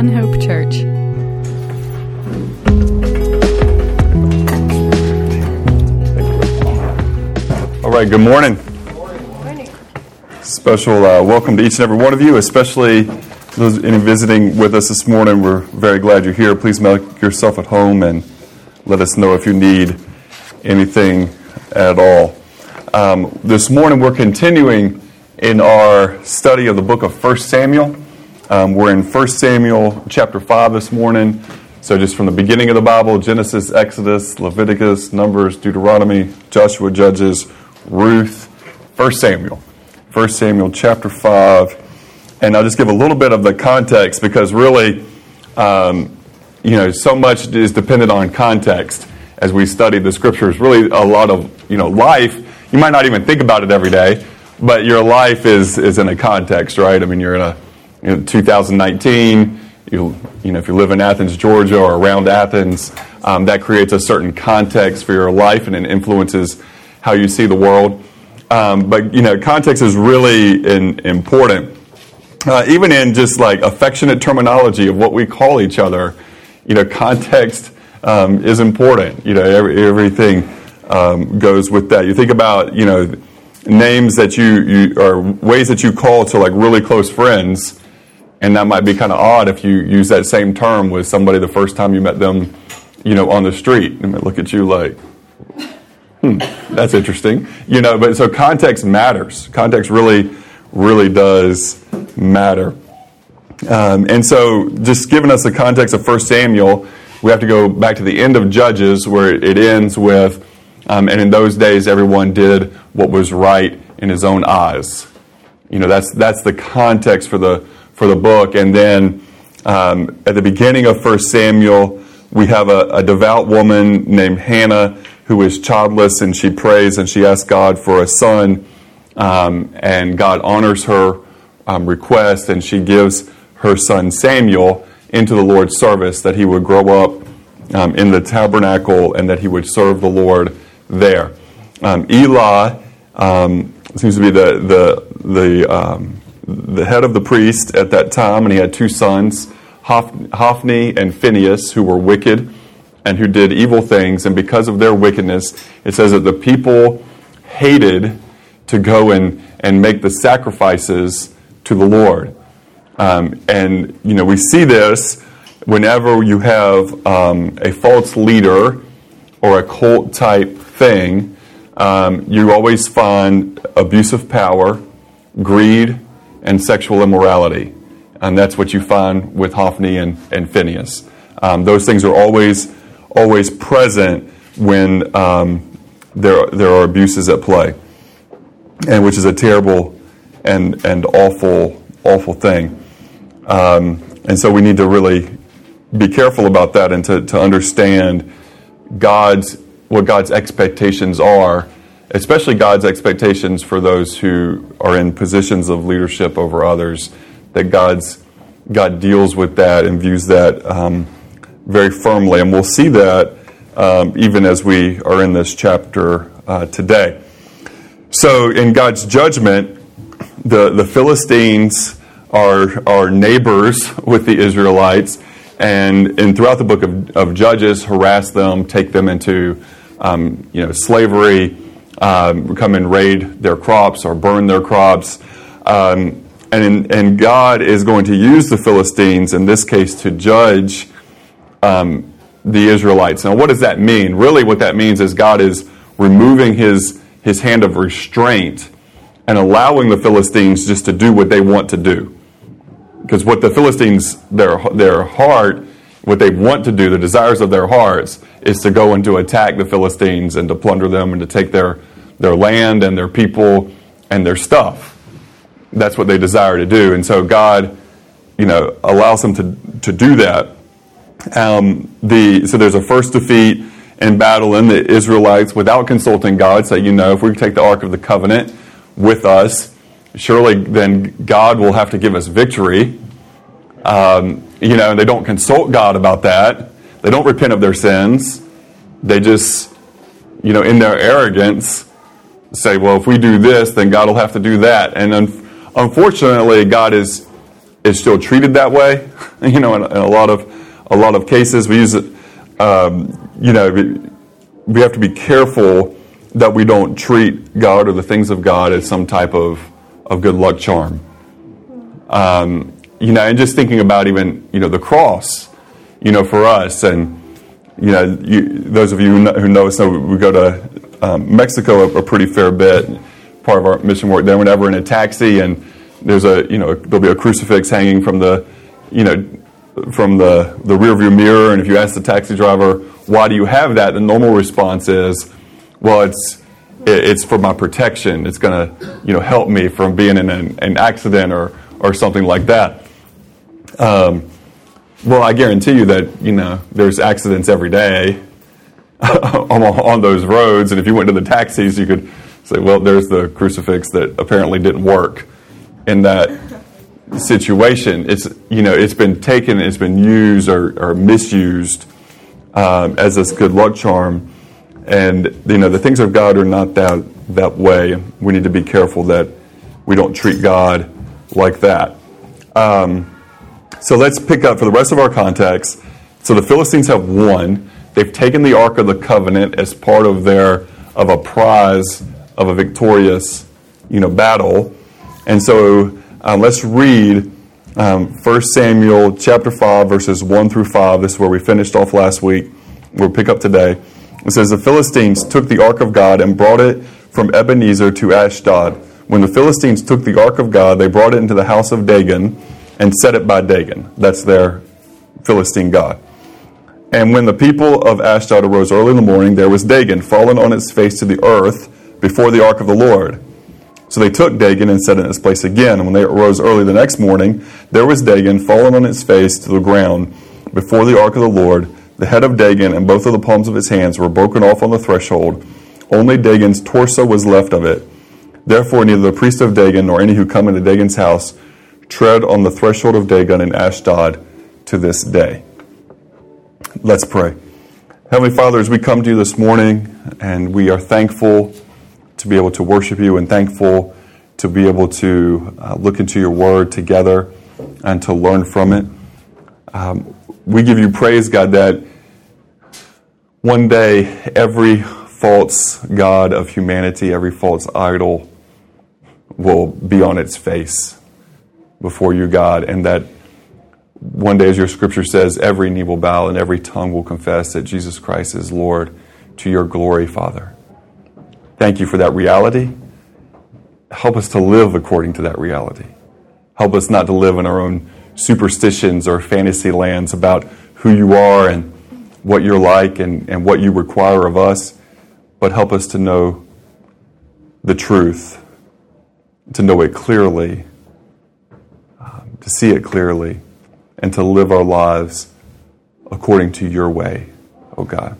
One Hope Church. All right, good morning. Special uh, welcome to each and every one of you, especially those any visiting with us this morning. We're very glad you're here. Please make yourself at home and let us know if you need anything at all. Um, this morning, we're continuing in our study of the book of 1 Samuel. Um, we're in 1 Samuel chapter 5 this morning. So, just from the beginning of the Bible Genesis, Exodus, Leviticus, Numbers, Deuteronomy, Joshua, Judges, Ruth, 1 Samuel. 1 Samuel chapter 5. And I'll just give a little bit of the context because really, um, you know, so much is dependent on context as we study the scriptures. Really, a lot of, you know, life, you might not even think about it every day, but your life is, is in a context, right? I mean, you're in a know, 2019, you, you know, if you live in Athens, Georgia, or around Athens, um, that creates a certain context for your life and it influences how you see the world. Um, but you know, context is really in, important. Uh, even in just like affectionate terminology of what we call each other, you know, context um, is important. You know, every, everything um, goes with that. You think about you know names that you, you or ways that you call to like really close friends, and that might be kind of odd if you use that same term with somebody the first time you met them, you know, on the street. They look at you like, hmm, that's interesting. You know, but so context matters. Context really, really does matter. Um, and so, just giving us the context of 1 Samuel, we have to go back to the end of Judges where it ends with, um, and in those days everyone did what was right in his own eyes. You know, that's, that's the context for the, for the book. And then um, at the beginning of 1 Samuel, we have a, a devout woman named Hannah who is childless, and she prays and she asks God for a son, um, and God honors her um, request, and she gives her son Samuel into the Lord's service that he would grow up um, in the tabernacle and that he would serve the Lord there. Um, Eli um, seems to be the the the um, the head of the priest at that time, and he had two sons, Hophni and Phinehas, who were wicked and who did evil things. And because of their wickedness, it says that the people hated to go and, and make the sacrifices to the Lord. Um, and, you know, we see this whenever you have um, a false leader or a cult type thing, um, you always find abuse of power, greed, and sexual immorality. And that's what you find with Hophni and, and Phinehas. Um, those things are always always present when um, there, there are abuses at play, and which is a terrible and, and awful, awful thing. Um, and so we need to really be careful about that and to, to understand God's, what God's expectations are, especially God's expectations for those who are in positions of leadership over others, that God's, God deals with that and views that. Um, very firmly, and we'll see that um, even as we are in this chapter uh, today. So, in God's judgment, the, the Philistines are, are neighbors with the Israelites, and, and throughout the book of, of Judges, harass them, take them into um, you know, slavery, um, come and raid their crops or burn their crops. Um, and, and God is going to use the Philistines, in this case, to judge um, the Israelites. Now, what does that mean? Really, what that means is God is removing his, his hand of restraint and allowing the Philistines just to do what they want to do. Because what the Philistines, their, their heart, what they want to do, the desires of their hearts, is to go and to attack the Philistines and to plunder them and to take their, their land and their people and their stuff. That's what they desire to do. And so God, you know, allows them to, to do that. Um, the, so there's a first defeat in battle in the Israelites without consulting God. So, you know, if we take the Ark of the Covenant with us, surely then God will have to give us victory. Um, you know, they don't consult God about that. They don't repent of their sins. They just, you know, in their arrogance, say, well, if we do this, then God will have to do that. And un- unfortunately, God is is still treated that way. you know, in, in, a lot of a lot of cases, we use it. Um, you know, we have to be careful that we don't treat God or the things of God as some type of, of good luck charm. Um, you know, and just thinking about even you know the cross, you know, for us, and you know, you, those of you who know us know we go to um, Mexico a, a, pretty fair bit, part of our mission work there. Whenever in a taxi and there's a you know there'll be a crucifix hanging from the you know from the the rear view mirror, and if you ask the taxi driver why do you have that, the normal response is, well, it's it's for my protection. It's going to you know help me from being in an, an accident or or something like that. Um, well, I guarantee you that you know there's accidents every day on, those roads, and if you went to the taxis, you could say, well, there's the crucifix that apparently didn't work in that situation. It's you know it's been taken, it's been used or, or misused um, as this good luck charm, and you know the things of God are not that that way. We need to be careful that we don't treat God like that. Um, so let's pick up for the rest of our context. So the Philistines have won. They've taken the Ark of the Covenant as part of their of a prize of a victorious, you know, battle. And so uh, let's read um, 1 Samuel chapter 5, verses 1 through 5. This is where we finished off last week. We'll pick up today. It says, The Philistines took the ark of God and brought it from Ebenezer to Ashdod. When the Philistines took the ark of God, they brought it into the house of Dagon and set it by Dagon. That's their Philistine god. And when the people of Ashdod arose early in the morning, there was Dagon fallen on its face to the earth before the ark of the Lord. So they took Dagon and set it in its place again. And when they arose early the next morning, there was Dagon fallen on its face to the ground before the ark of the Lord. The head of Dagon and both of the palms of his hands were broken off on the threshold. Only Dagon's torso was left of it. Therefore, neither the priest of Dagon nor any who come into Dagon's house tread on the threshold of Dagon in Ashdod to this day. Let's pray. Heavenly Father, as we come to you this morning and we are thankful to be able to worship you and thankful to be able to uh, look into your word together and to learn from it. Um, we give you praise, God, that one day every false God of humanity, every false idol will be on its face before you, God, and that one day, as your scripture says, every knee will bow and every tongue will confess that Jesus Christ is Lord to your glory, Father. Thank you for that reality. Help us to live according to that reality. Help us not to live in our own superstitions or fantasy lands about who you are and what you're like and, and what you require of us, but help us to know the truth, to know it clearly, um, to see it clearly, and to live our lives according to your way, oh God.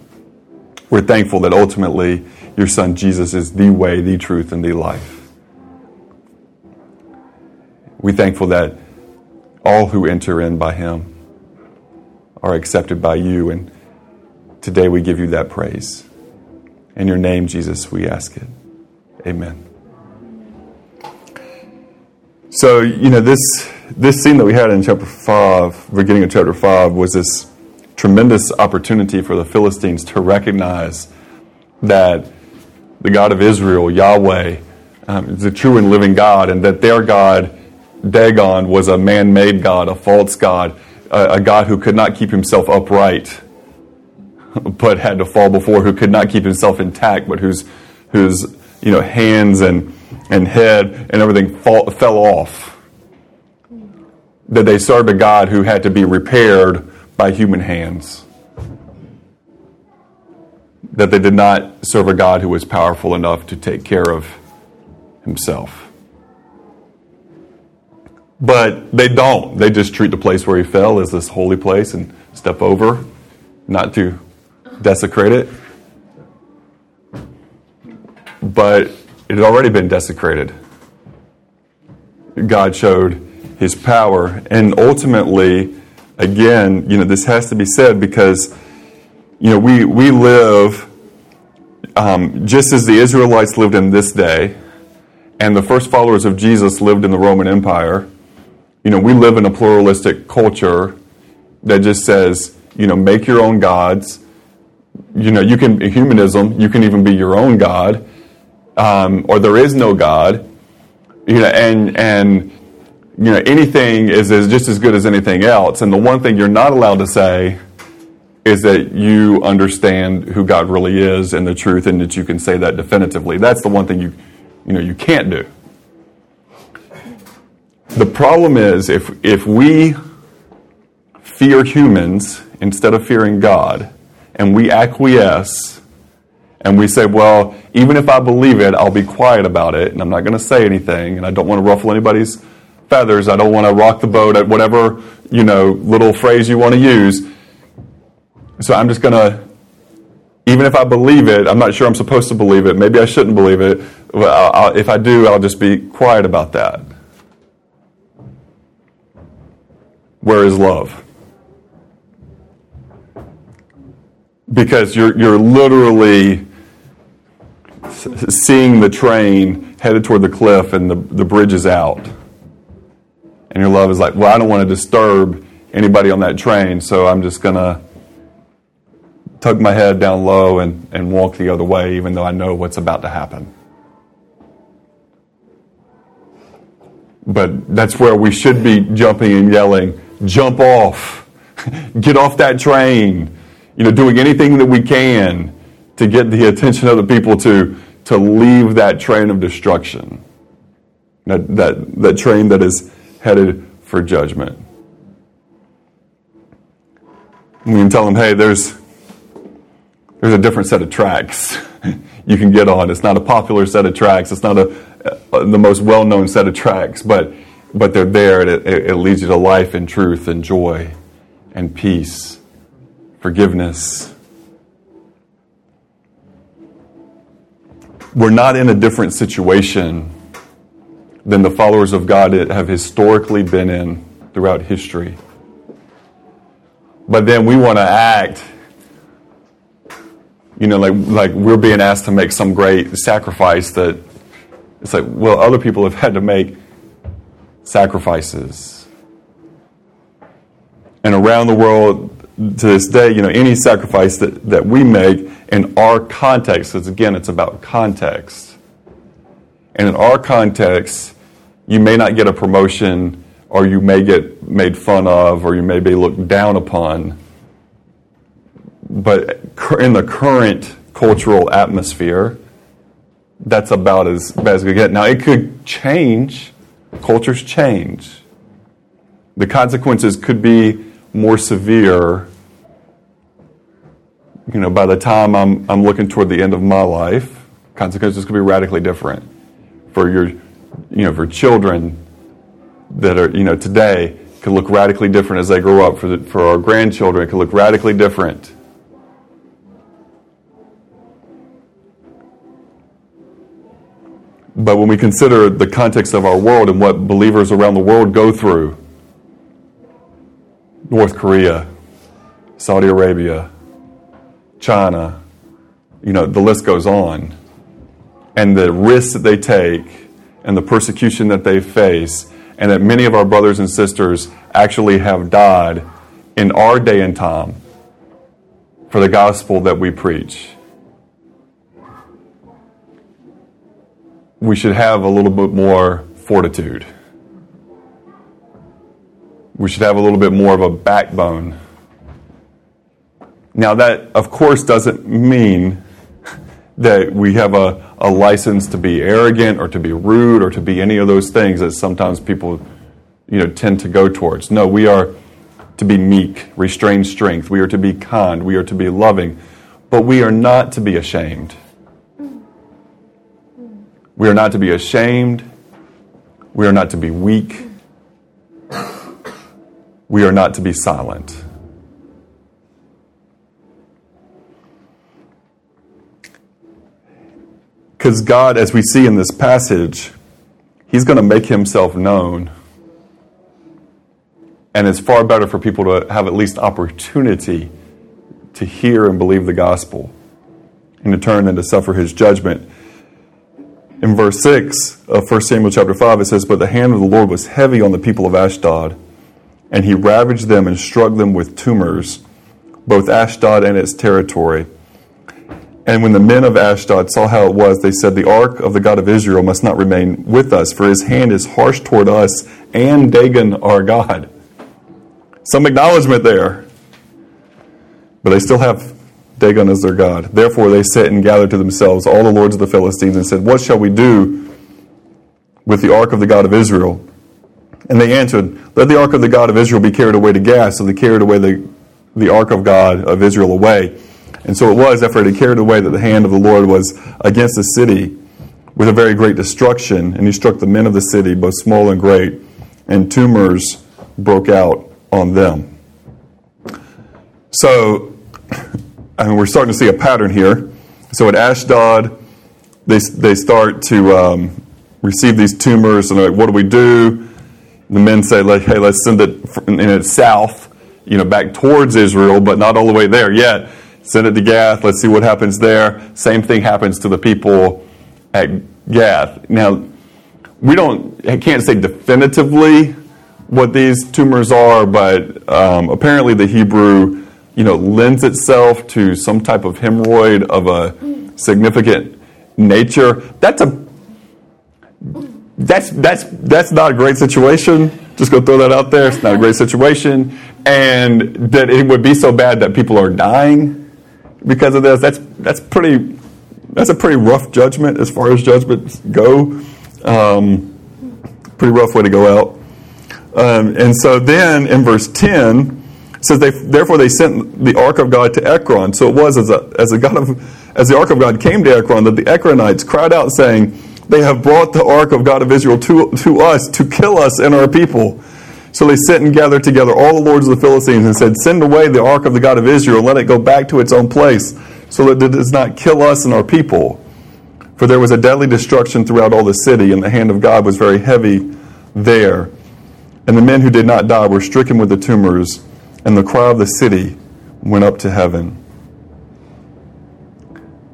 We're thankful that ultimately your Son Jesus is the way, the truth, and the life. We're thankful that all who enter in by him are accepted by you, and today we give you that praise. In your name, Jesus, we ask it. Amen. So, you know, this this scene that we had in chapter 5, beginning of chapter 5, was this tremendous opportunity for the Philistines to recognize that the God of Israel, Yahweh, um, is a true and living God, and that their God, Dagon, was a man made God, a false God, a, a God who could not keep himself upright, but had to fall before, who could not keep himself intact, but whose, whose you know, hands and and head and everything fall, fell off. That they served a God who had to be repaired by human hands. That they did not serve a God who was powerful enough to take care of himself. But they don't. They just treat the place where he fell as this holy place and step over, not to desecrate it. But it had already been desecrated. God showed his power. And ultimately, again, you know, this has to be said because, you know, we, we live um, just as the Israelites lived in this day, and the first followers of Jesus lived in the Roman Empire. You know, we live in a pluralistic culture that just says, you know, make your own gods. You know, you can, humanism, you can even be your own God, um, or there is no God. You know, and, and, you know, anything is, is just as good as anything else. And the one thing you're not allowed to say is that you understand who God really is and the truth, and that you can say that definitively. That's the one thing you, you know, you can't do. The problem is if if we fear humans instead of fearing God, and we acquiesce, and we say, well, even if I believe it, I'll be quiet about it, and I'm not going to say anything, and I don't want to ruffle anybody's feathers. I don't want to rock the boat at whatever you know little phrase you want to use so I'm just going to, even if I believe it, I'm not sure I'm supposed to believe it. Maybe I shouldn't believe it. Well, I'll, if I do, I'll just be quiet about that. Where is love? Because you're, you're literally seeing the train headed toward the cliff and the, the bridge is out. And your love is like, well, I don't want to disturb anybody on that train, so I'm just going to tuck my head down low and, and walk the other way, even though I know what's about to happen. But that's where we should be jumping and yelling, jump off, get off that train, you know, doing anything that we can to get the attention of the people to, to leave that train of destruction, that, that, that train that is headed for judgment. We can tell them, hey, there's, there's a different set of tracks you can get on. It's not a popular set of tracks. It's not a, a the most well-known set of tracks, but but they're there. It, it, it leads you to life and truth and joy and peace, forgiveness. We're not in a different situation than the followers of God have historically been in throughout history. But then we want to act you know, like like we're being asked to make some great sacrifice that it's like, well, other people have had to make sacrifices. And around the world to this day, you know, any sacrifice that, that we make in our context, because again, it's about context. And in our context, you may not get a promotion, or you may get made fun of, or you may be looked down upon but in the current cultural atmosphere, that's about as bad as we get. Now, it could change. Cultures change. The consequences could be more severe. You know, by the time I'm, I'm looking toward the end of my life, consequences could be radically different for your, you know, for children that are, you know, today could look radically different as they grow up. For, the, for our grandchildren, could look radically different But when we consider the context of our world and what believers around the world go through, North Korea, Saudi Arabia, China, you know, the list goes on. And the risks that they take and the persecution that they face, and that many of our brothers and sisters actually have died in our day and time for the gospel that we preach. we should have a little bit more fortitude. We should have a little bit more of a backbone. Now, that, of course, doesn't mean that we have a, a license to be arrogant or to be rude or to be any of those things that sometimes people you know, tend to go towards. No, we are to be meek, restrain strength. We are to be kind. We are to be loving. But we are not to be ashamed. We are not to be ashamed. We are not to be weak. We are not to be silent. Because God, as we see in this passage, He's going to make Himself known. And it's far better for people to have at least opportunity to hear and believe the gospel and to turn and to suffer His judgment In verse 6 of 1 Samuel chapter 5, it says, But the hand of the Lord was heavy on the people of Ashdod, and he ravaged them and struck them with tumors, both Ashdod and its territory. And when the men of Ashdod saw how it was, they said, The ark of the God of Israel must not remain with us, for his hand is harsh toward us and Dagon our God. Some acknowledgement there. But they still have Dagon as their God. Therefore they sat and gathered to themselves all the lords of the Philistines and said, What shall we do with the ark of the God of Israel? And they answered, Let the ark of the God of Israel be carried away to Gath. So they carried away the, the ark of God of Israel away. And so it was, after it had carried away, that the hand of the Lord was against the city with a very great destruction. And he struck the men of the city, both small and great, and tumors broke out on them. So, I mean, we're starting to see a pattern here. So at Ashdod, they, they start to um, receive these tumors, and like, what do we do? The men say, hey, let's send it in its south, you know, back towards Israel, but not all the way there yet. Send it to Gath. Let's see what happens there. Same thing happens to the people at Gath. Now, we don't, I can't say definitively what these tumors are, but um, apparently the Hebrew, you know, lends itself to some type of hemorrhoid of a significant nature. That's a that's that's that's not a great situation. Just go throw that out there. It's not a great situation, and that it would be so bad that people are dying because of this. That's that's pretty. That's a pretty rough judgment as far as judgments go. Um, pretty rough way to go out. Um, and so then in verse 10, it says, they, Therefore they sent the ark of God to Ekron. So it was as, a, as, a God of, as the ark of God came to Ekron that the Ekronites cried out, saying, They have brought the ark of God of Israel to, to us to kill us and our people. So they sent and gathered together all the lords of the Philistines and said, Send away the ark of the God of Israel and let it go back to its own place, so that it does not kill us and our people. For there was a deadly destruction throughout all the city, and the hand of God was very heavy there. And the men who did not die were stricken with the tumors, and the cry of the city went up to heaven.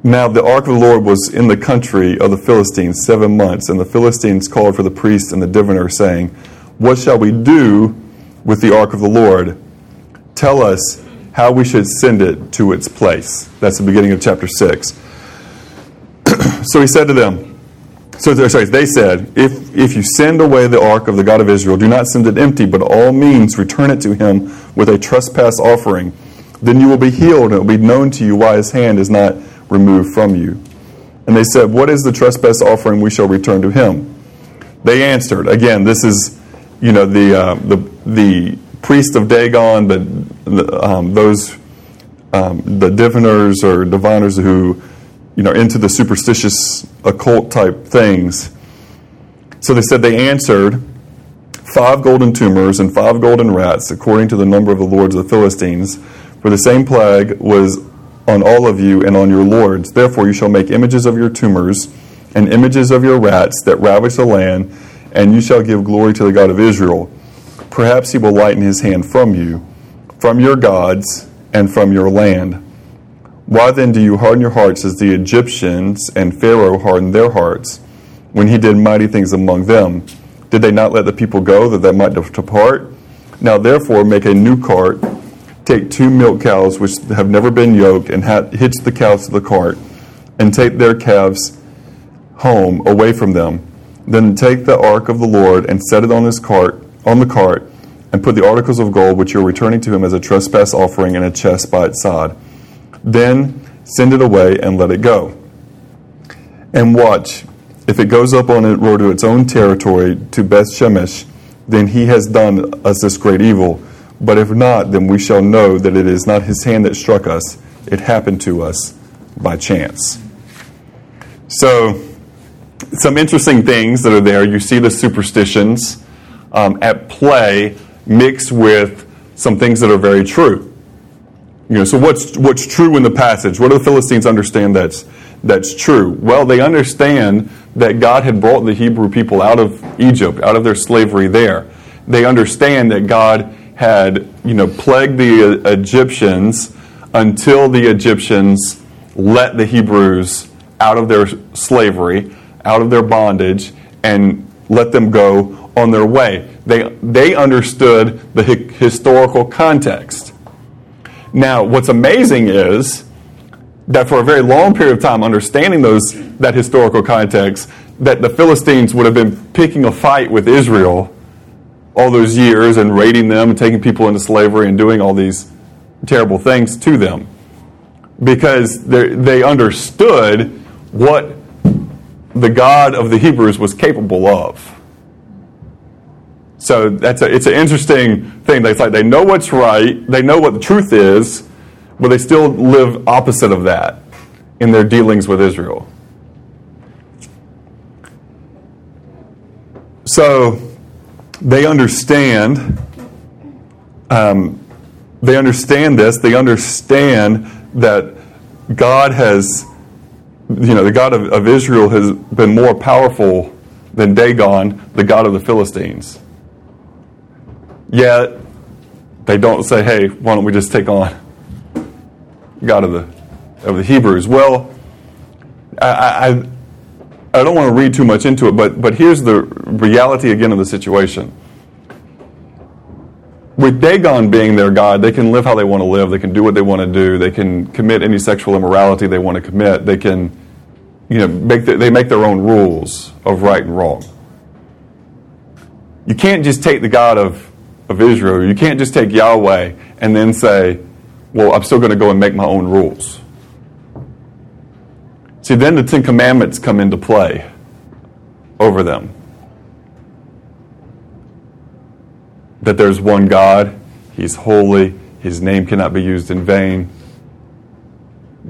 Now the ark of the Lord was in the country of the Philistines seven months, and the Philistines called for the priest and the diviner, saying, What shall we do with the ark of the Lord? Tell us how we should send it to its place. That's the beginning of chapter 6. so he said to them, so sorry, they said, if, if you send away the ark of the God of Israel, do not send it empty, but all means return it to him with a trespass offering. Then you will be healed, and it will be known to you why his hand is not removed from you. And they said, What is the trespass offering we shall return to him? They answered, again, this is, you know, the, uh, the, the priest of Dagon, but um, those, um, the diviners or diviners who you know, into the superstitious occult type things. So they said they answered five golden tumors and five golden rats, according to the number of the lords of the Philistines. For the same plague was on all of you and on your lords. Therefore, you shall make images of your tumors and images of your rats that ravage the land, and you shall give glory to the God of Israel. Perhaps he will lighten his hand from you, from your gods, and from your land. Why then do you harden your hearts as the Egyptians and Pharaoh hardened their hearts when he did mighty things among them? Did they not let the people go that they might depart? Now therefore make a new cart, take two milk cows which have never been yoked, and hitch the cows to the cart, and take their calves home away from them. Then take the ark of the Lord and set it on his cart on the cart, and put the articles of gold which you are returning to him as a trespass offering in a chest by its side. Then send it away and let it go. And watch. If it goes up on it road to its own territory to Beth Shemesh, then he has done us this great evil. But if not, then we shall know that it is not his hand that struck us. It happened to us by chance. So, some interesting things that are there. You see the superstitions um, at play mixed with some things that are very true. You know, so what's what's true in the passage? What do the Philistines understand that's that's true? Well, they understand that God had brought the Hebrew people out of Egypt, out of their slavery there. They understand that God had, you know, plagued the Egyptians until the Egyptians let the Hebrews out of their slavery. Out of their bondage and let them go on their way. They, they understood the hi- historical context. Now, what's amazing is that for a very long period of time, understanding those, that historical context, that the Philistines would have been picking a fight with Israel all those years and raiding them and taking people into slavery and doing all these terrible things to them because they understood what the God of the Hebrews was capable of. So that's a, it's an interesting thing. They like they know what's right, they know what the truth is, but they still live opposite of that in their dealings with Israel. So they understand. Um, they understand this. They understand that God has, you know, the God of, of Israel has been more powerful than Dagon, the God of the Philistines. Yet they don't say, "Hey, why don't we just take on God of the of the Hebrews?" Well, I, I, I don't want to read too much into it, but but here's the reality again of the situation with Dagon being their God, they can live how they want to live. They can do what they want to do. They can commit any sexual immorality they want to commit. They can, you know, make the, they make their own rules of right and wrong. You can't just take the God of, of Israel. You can't just take Yahweh and then say, well, I'm still going to go and make my own rules. See, then the Ten Commandments come into play over them. That there's one God, He's holy, His name cannot be used in vain.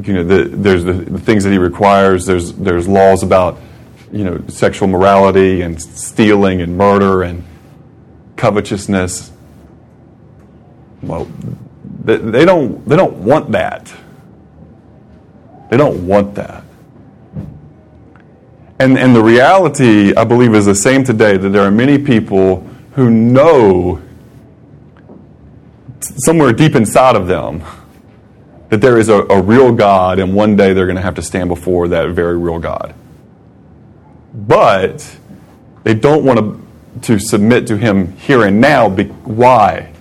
You know, the, there's the, the, things that He requires. There's there's laws about you know sexual morality and stealing and murder and covetousness. Well, they, they don't they don't want that. They don't want that. And, and the reality, I believe, is the same today that there are many people who know somewhere deep inside of them that there is a, a real God and one day they're going to have to stand before that very real God. But they don't want to, to submit to Him here and now. Be, why?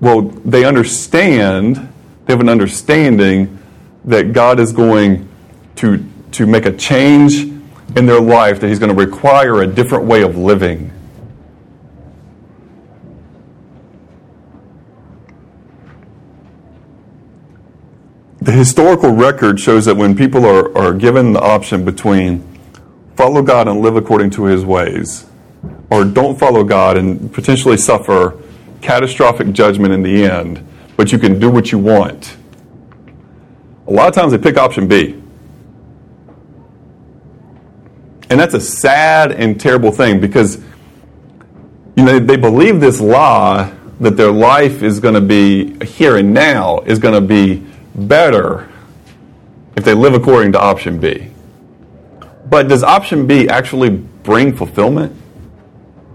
Well, they understand, they have an understanding that God is going to, to make a change in their life, that He's going to require a different way of living the historical record shows that when people are, are given the option between follow God and live according to his ways, or don't follow God and potentially suffer catastrophic judgment in the end, but you can do what you want, a lot of times they pick option B. And that's a sad and terrible thing because you know they believe this lie that their life is going to be here and now is going to be better if they live according to option B. But does option B actually bring fulfillment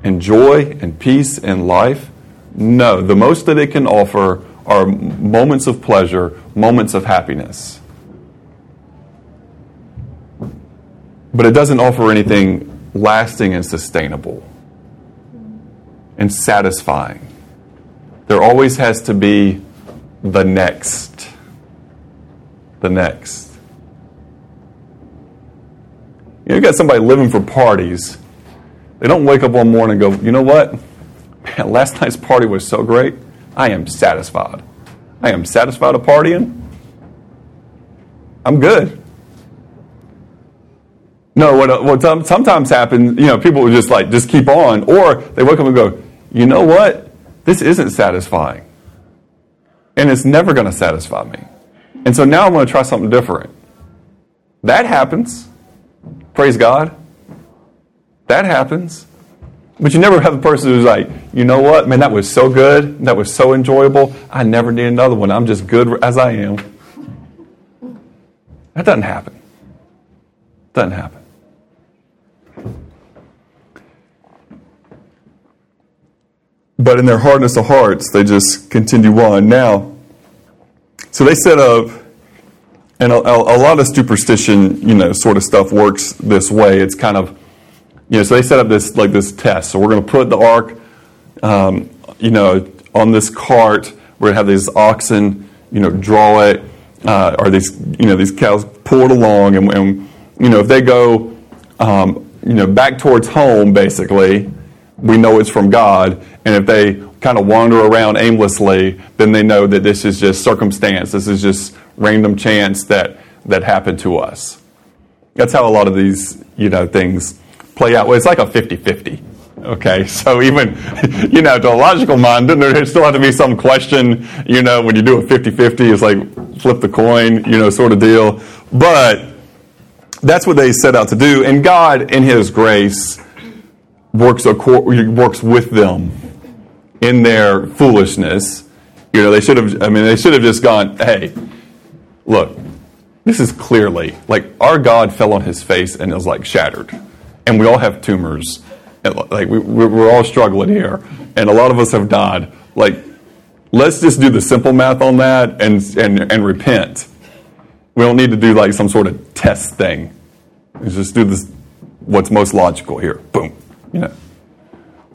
and joy and peace and life? No. The most that it can offer are moments of pleasure, moments of happiness. But it doesn't offer anything lasting and sustainable and satisfying. There always has to be the next the next. You, know, you got somebody living for parties. They don't wake up one morning and go, you know what? Man, last night's party was so great. I am satisfied. I am satisfied of partying. I'm good. No, what, what sometimes happens, you know, people just like, just keep on. Or they wake up and go, you know what? This isn't satisfying. And it's never going to satisfy me. And so now I'm going to try something different. That happens. Praise God. That happens. But you never have the person who's like, you know what, man, that was so good. That was so enjoyable. I never need another one. I'm just good as I am. That doesn't happen. Doesn't happen. But in their hardness of hearts, they just continue on. Now, so they set up And a, a, lot of superstition, you know, sort of stuff works this way. It's kind of, you know, so they set up this like this test. So we're going to put the ark, um, you know, on this cart. We're going to have these oxen, you know, draw it, uh, or these, you know, these cows pull it along, and, and you know, if they go, um, you know, back towards home, basically, we know it's from God. And if they kind of wander around aimlessly, then they know that this is just circumstance. This is just random chance that that happened to us. That's how a lot of these, you know, things play out. Well, it's like a 50-50. Okay, so even, you know, to a logical mind, there still have to be some question, you know, when you do a 50-50, it's like flip the coin, you know, sort of deal. But that's what they set out to do. And God, in His grace, works, works with them in their foolishness. You know, they should have, I mean, they should have just gone, hey, look, this is clearly like our God fell on his face and was like shattered. And we all have tumors. And, like we, we're all struggling here. And a lot of us have died. Like, let's just do the simple math on that and, and, and repent. We don't need to do like some sort of test thing. Let's just do this, what's most logical here. Boom. You know.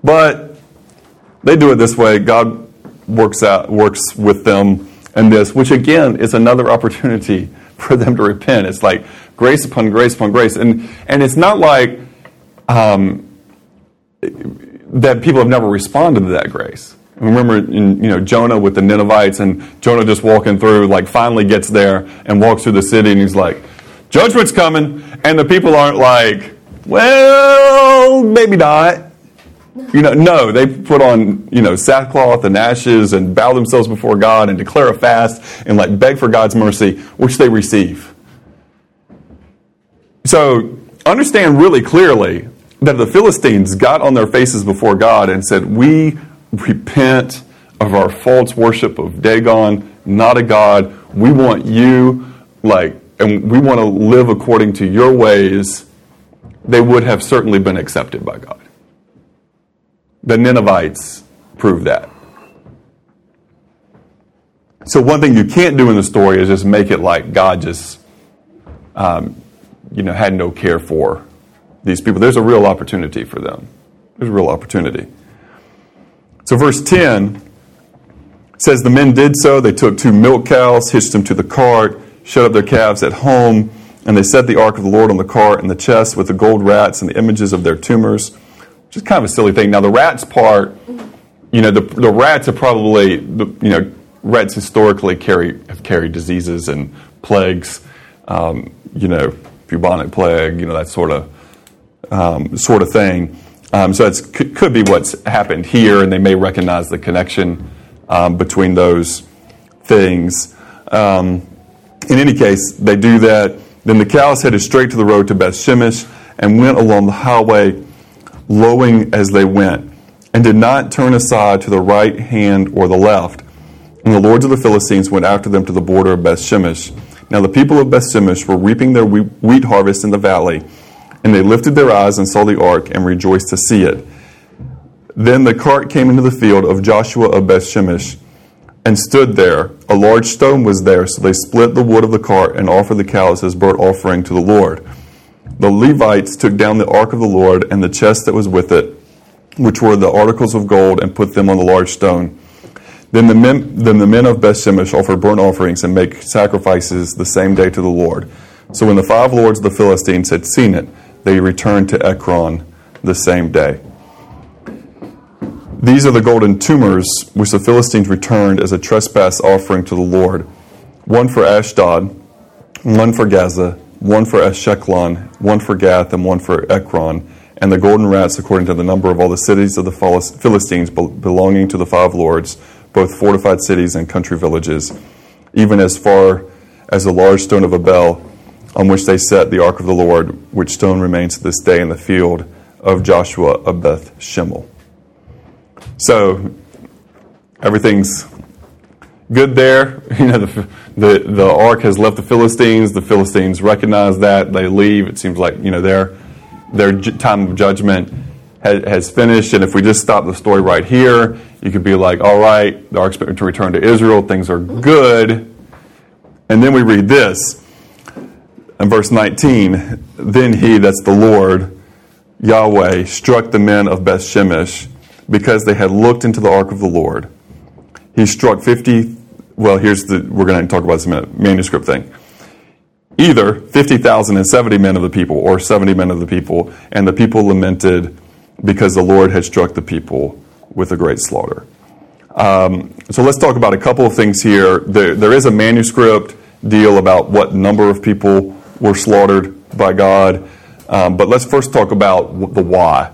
But they do it this way. God works out works with them and this, which again is another opportunity for them to repent. It's like grace upon grace upon grace, and and it's not like um, that people have never responded to that grace. Remember, in, you know Jonah with the Ninevites, and Jonah just walking through, like finally gets there and walks through the city, and he's like, "Judgment's coming," and the people aren't like, "Well, maybe not." You know, no, they put on, you know, sackcloth and ashes and bow themselves before God and declare a fast and like beg for God's mercy, which they receive. So understand really clearly that the Philistines got on their faces before God and said, We repent of our false worship of Dagon, not a God. We want you, like, and we want to live according to your ways. They would have certainly been accepted by God. The Ninevites prove that. So, one thing you can't do in the story is just make it like God just, um, you know, had no care for these people. There's a real opportunity for them. There's a real opportunity. So, verse 10 says, The men did so. They took two milk cows, hitched them to the cart, shut up their calves at home, and they set the ark of the Lord on the cart and the chest with the gold rats and the images of their tumors just kind of a silly thing. Now, the rats part, you know, the, the rats are probably, you know, rats historically carry have carried diseases and plagues, um, you know, bubonic plague, you know, that sort of um, sort of thing. Um, so it could, could be what's happened here, and they may recognize the connection um, between those things. Um, in any case, they do that. Then the cows headed straight to the road to Beth Shemesh and went along the highway lowing as they went, and did not turn aside to the right hand or the left. And the lords of the Philistines went after them to the border of Beth Shemesh. Now the people of Beth Shemesh were reaping their wheat harvest in the valley, and they lifted their eyes and saw the ark and rejoiced to see it. Then the cart came into the field of Joshua of Beth Shemesh and stood there. A large stone was there, so they split the wood of the cart and offered the cows as burnt offering to the Lord the Levites took down the ark of the Lord and the chest that was with it, which were the articles of gold, and put them on the large stone. Then the men, then the men of Bethshemesh offered burnt offerings and make sacrifices the same day to the Lord. So when the five lords of the Philistines had seen it, they returned to Ekron the same day. These are the golden tumors which the Philistines returned as a trespass offering to the Lord one for Ashdod, one for Gaza, one for Ashkelon, one for Gath, and one for Ekron, and the golden rats according to the number of all the cities of the Philistines belonging to the five lords, both fortified cities and country villages, even as far as the large stone of Abel, on which they set the ark of the Lord, which stone remains to this day in the field of Joshua of Beth Shemesh. So everything's good there. You know, the, the, the ark has left the Philistines. The Philistines recognize that. They leave. It seems like, you know, their, their time of judgment has, has finished. And if we just stop the story right here, you could be like, all right, the ark's to return to Israel. Things are good. And then we read this. in verse 19, then he, that's the Lord, Yahweh, struck the men of Beth Shemesh because they had looked into the ark of the Lord. He struck 50, well, here's the, we're going to talk about some manuscript thing. Either 50,000 and 70 men of the people, or 70 men of the people, and the people lamented because the Lord had struck the people with a great slaughter. Um, so let's talk about a couple of things here. There, there is a manuscript deal about what number of people were slaughtered by God, um, but let's first talk about the why.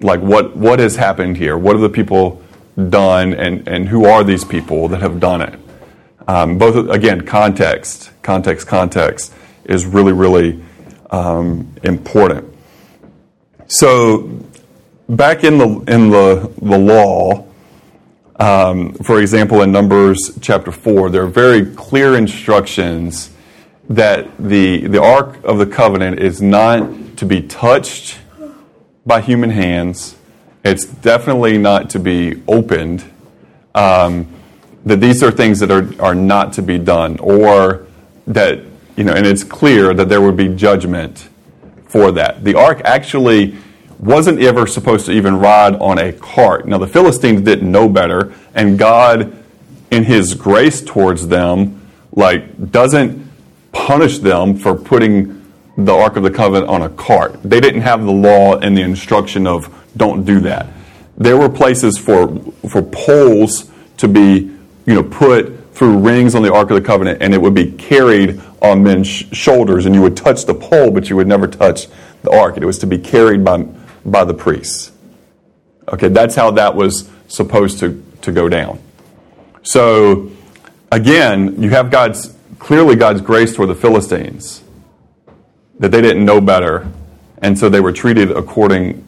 Like what what has happened here? What have the people done, and and who are these people that have done it? Um, both again, context, context, context is really really um, important. So back in the in the the law, um, for example, in Numbers chapter four, there are very clear instructions that the the Ark of the Covenant is not to be touched by human hands. It's definitely not to be opened. Um, that these are things that are, are not to be done, or that, you know, and it's clear that there would be judgment for that. The ark actually wasn't ever supposed to even ride on a cart. Now, the Philistines didn't know better, and God, in His grace towards them, like, doesn't punish them for putting the Ark of the Covenant on a cart. They didn't have the law and the instruction of don't do that. There were places for for poles to be, you know, put through rings on the Ark of the Covenant, and it would be carried on men's shoulders, and you would touch the pole, but you would never touch the ark. It was to be carried by by the priests. Okay, that's how that was supposed to, to go down. So again, you have God's clearly God's grace toward the Philistines that they didn't know better, and so they were treated according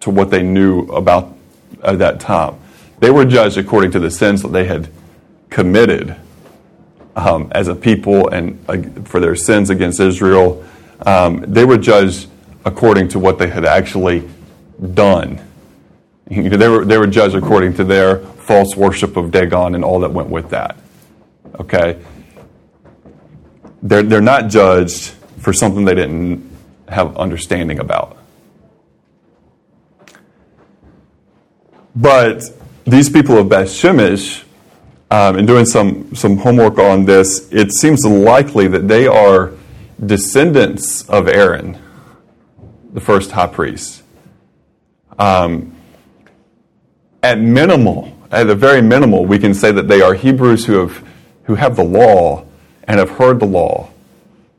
to what they knew about at that time. They were judged according to the sins that they had committed um, as a people and uh, for their sins against Israel. Um, they were judged according to what they had actually done. They were, they were judged according to their false worship of Dagon and all that went with that. Okay? They're, they're not judged for something they didn't have understanding about. But these people of Beth Shemesh, um, in doing some, some homework on this, it seems likely that they are descendants of Aaron, the first high priest. Um, at minimal, at the very minimal, we can say that they are Hebrews who have, who have the law and have heard the law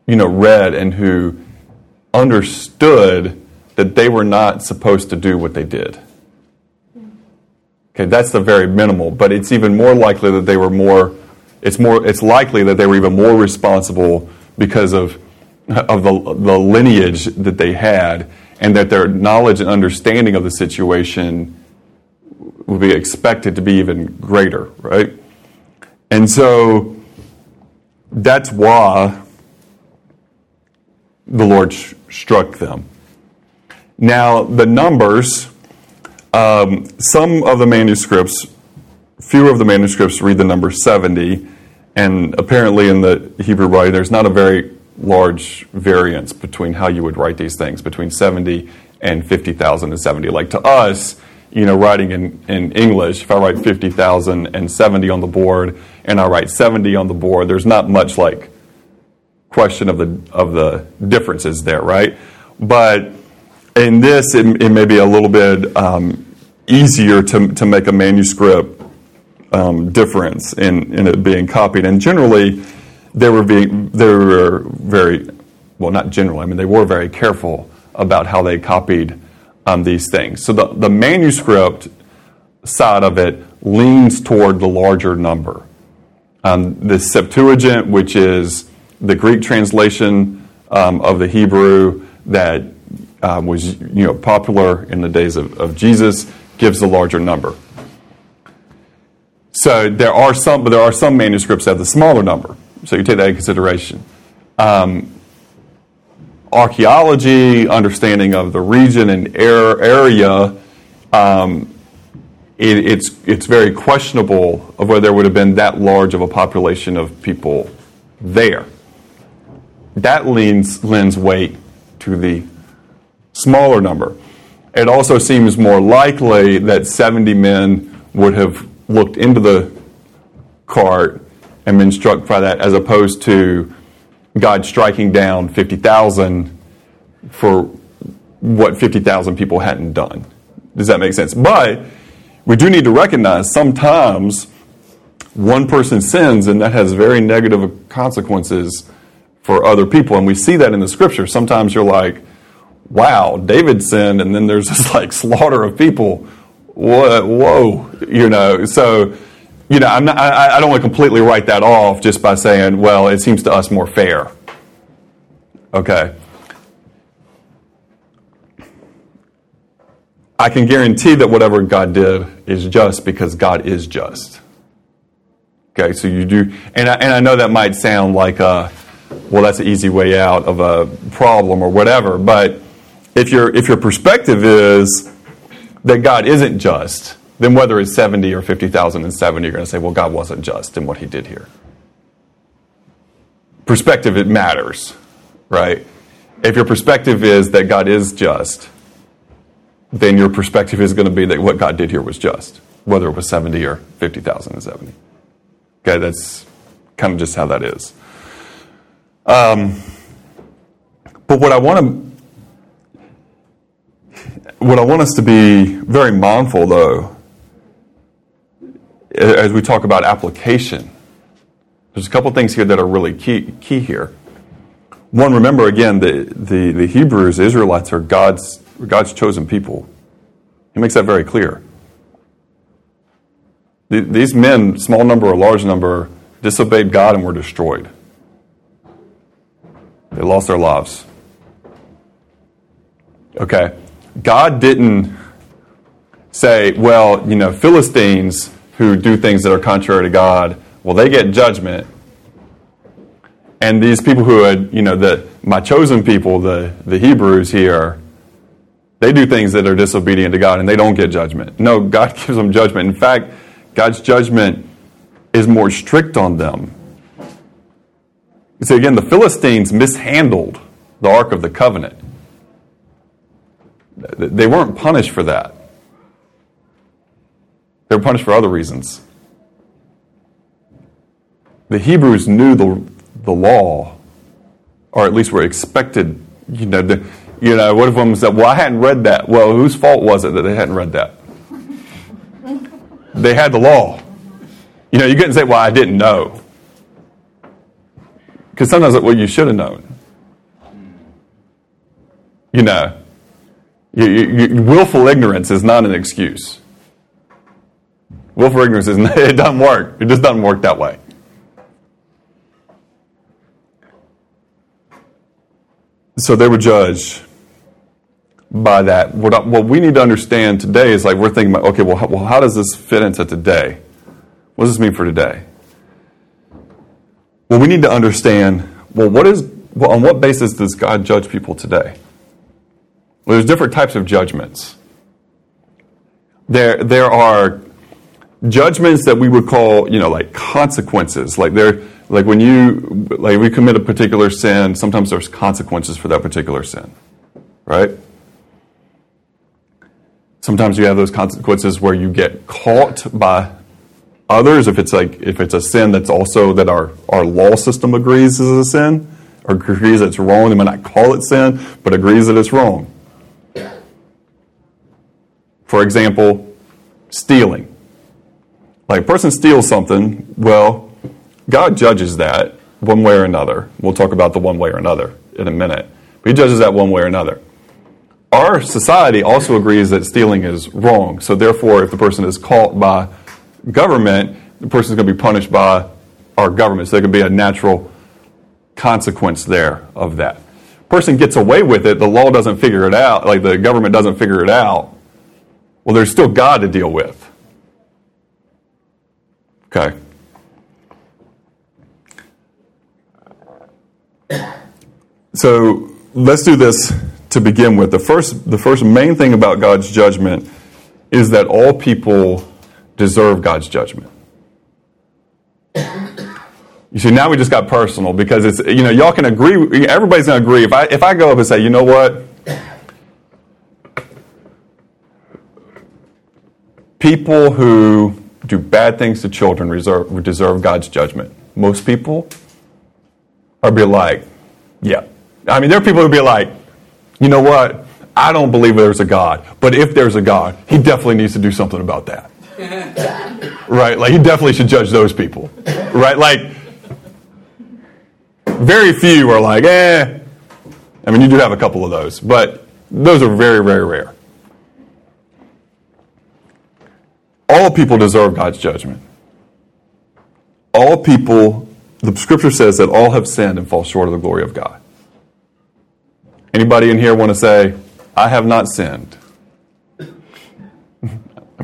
you know, read and who understood that they were not supposed to do what they did. Okay, that's the very minimal, but it's even more likely that they were more it's more it's likely that they were even more responsible because of of the, the lineage that they had and that their knowledge and understanding of the situation would be expected to be even greater, right? And so that's why the Lord sh- struck them. Now, the numbers, um, some of the manuscripts, few of the manuscripts read the number 70, and apparently in the Hebrew writing, there's not a very large variance between how you would write these things, between 70 and 50,000 and 70. Like to us, you know, writing in, in English, if I write 50,000 and 70 on the board, and I write 70 on the board, there's not much like question of the of the differences there, right? But in this, it, it may be a little bit um, easier to to make a manuscript um, difference in in it being copied. And generally, they were being they were very well, not generally. I mean, they were very careful about how they copied um, these things. So the the manuscript side of it leans toward the larger number. Um, the Septuagint, which is the Greek translation um, of the Hebrew that um, was you know popular in the days of, of Jesus gives a larger number. So there are some, but there are some manuscripts that have the smaller number. So you take that into consideration. Um, archaeology, understanding of the region and area, um, it, it's it's very questionable of whether there would have been that large of a population of people there. That leans, lends weight to the smaller number. It also seems more likely that 70 men would have looked into the cart and been struck by that as opposed to God striking down 50,000 for what 50,000 people hadn't done. Does that make sense? But we do need to recognize sometimes one person sins and that has very negative consequences for other people. And we see that in the scripture. Sometimes you're like, wow, David sinned, and then there's this like slaughter of people. Whoa, whoa, you know. So, you know, not, I, I don't want to completely write that off just by saying, well, it seems to us more fair. Okay. I can guarantee that whatever God did is just because God is just. Okay, so you do, and I, and I know that might sound like a, well, that's an easy way out of a problem or whatever, but if your if your perspective is that God isn't just, then whether it's 70 or 50,000 and 70, you're going to say, well, God wasn't just in what he did here. Perspective, it matters, right? If your perspective is that God is just, then your perspective is going to be that what God did here was just, whether it was 70 or 50,000 and 70. Okay, that's kind of just how that is. Um, but what I want to what I want us to be very mindful, though, as we talk about application, there's a couple things here that are really key, key here. One, remember again, the, the, the Hebrews, Israelites, are God's, God's chosen people. He makes that very clear. The, these men, small number or large number, disobeyed God and were destroyed. They lost their lives. Okay. God didn't say, well, you know, Philistines who do things that are contrary to God, well, they get judgment. And these people who had, you know, the, my chosen people, the, the Hebrews here, they do things that are disobedient to God and they don't get judgment. No, God gives them judgment. In fact, God's judgment is more strict on them. You see, again, the Philistines mishandled the Ark of the Covenant. They weren't punished for that. They were punished for other reasons. The Hebrews knew the, the law, or at least were expected. You know, the, you know, one of them said, "Well, I hadn't read that." Well, whose fault was it that they hadn't read that? they had the law. You know, you couldn't say, "Well, I didn't know," because sometimes, like, well, you should have known. You know, you, you, willful ignorance is not an excuse. Willful ignorance is it doesn't work. It just doesn't work that way. So they were judged by that. What, what we need to understand today is like we're thinking about okay, well, how, well, how does this fit into today? What does this mean for today? Well, we need to understand well, what is well, on what basis does God judge people today? Well, there's different types of judgments. There, there are judgments that we would call, you know, like consequences. Like there, like when you, like we commit a particular sin, sometimes there's consequences for that particular sin, right? Sometimes you have those consequences where you get caught by others. If it's like if it's a sin that's also that our our law system agrees is a sin or agrees that it's wrong, they might not call it sin, but agrees that it's wrong. For example, stealing. Like a person steals something, well, God judges that one way or another. We'll talk about the one way or another in a minute. But he judges that one way or another. Our society also agrees that stealing is wrong. So therefore, if the person is caught by government, the person is going to be punished by our government. So there could be a natural consequence there of that. Person gets away with it, the law doesn't figure it out, like the government doesn't figure it out. Well, there's still God to deal with. Okay. So let's do this to begin with. The first, the first main thing about God's judgment is that all people deserve God's judgment. You see, now we just got personal because it's, you know, y'all can agree, everybody's going to agree. If I, if I go up and say, you know what? People who do bad things to children reserve, deserve God's judgment. Most people are be like, yeah. I mean, there are people who be like, you know what? I don't believe there's a God, but if there's a God, he definitely needs to do something about that. Right? Like, he definitely should judge those people. Right? Like, very few are like, eh. I mean, you do have a couple of those, but those are very, very rare. All people deserve God's judgment. All people, the scripture says that all have sinned and fall short of the glory of God. Anybody in here want to say, I have not sinned?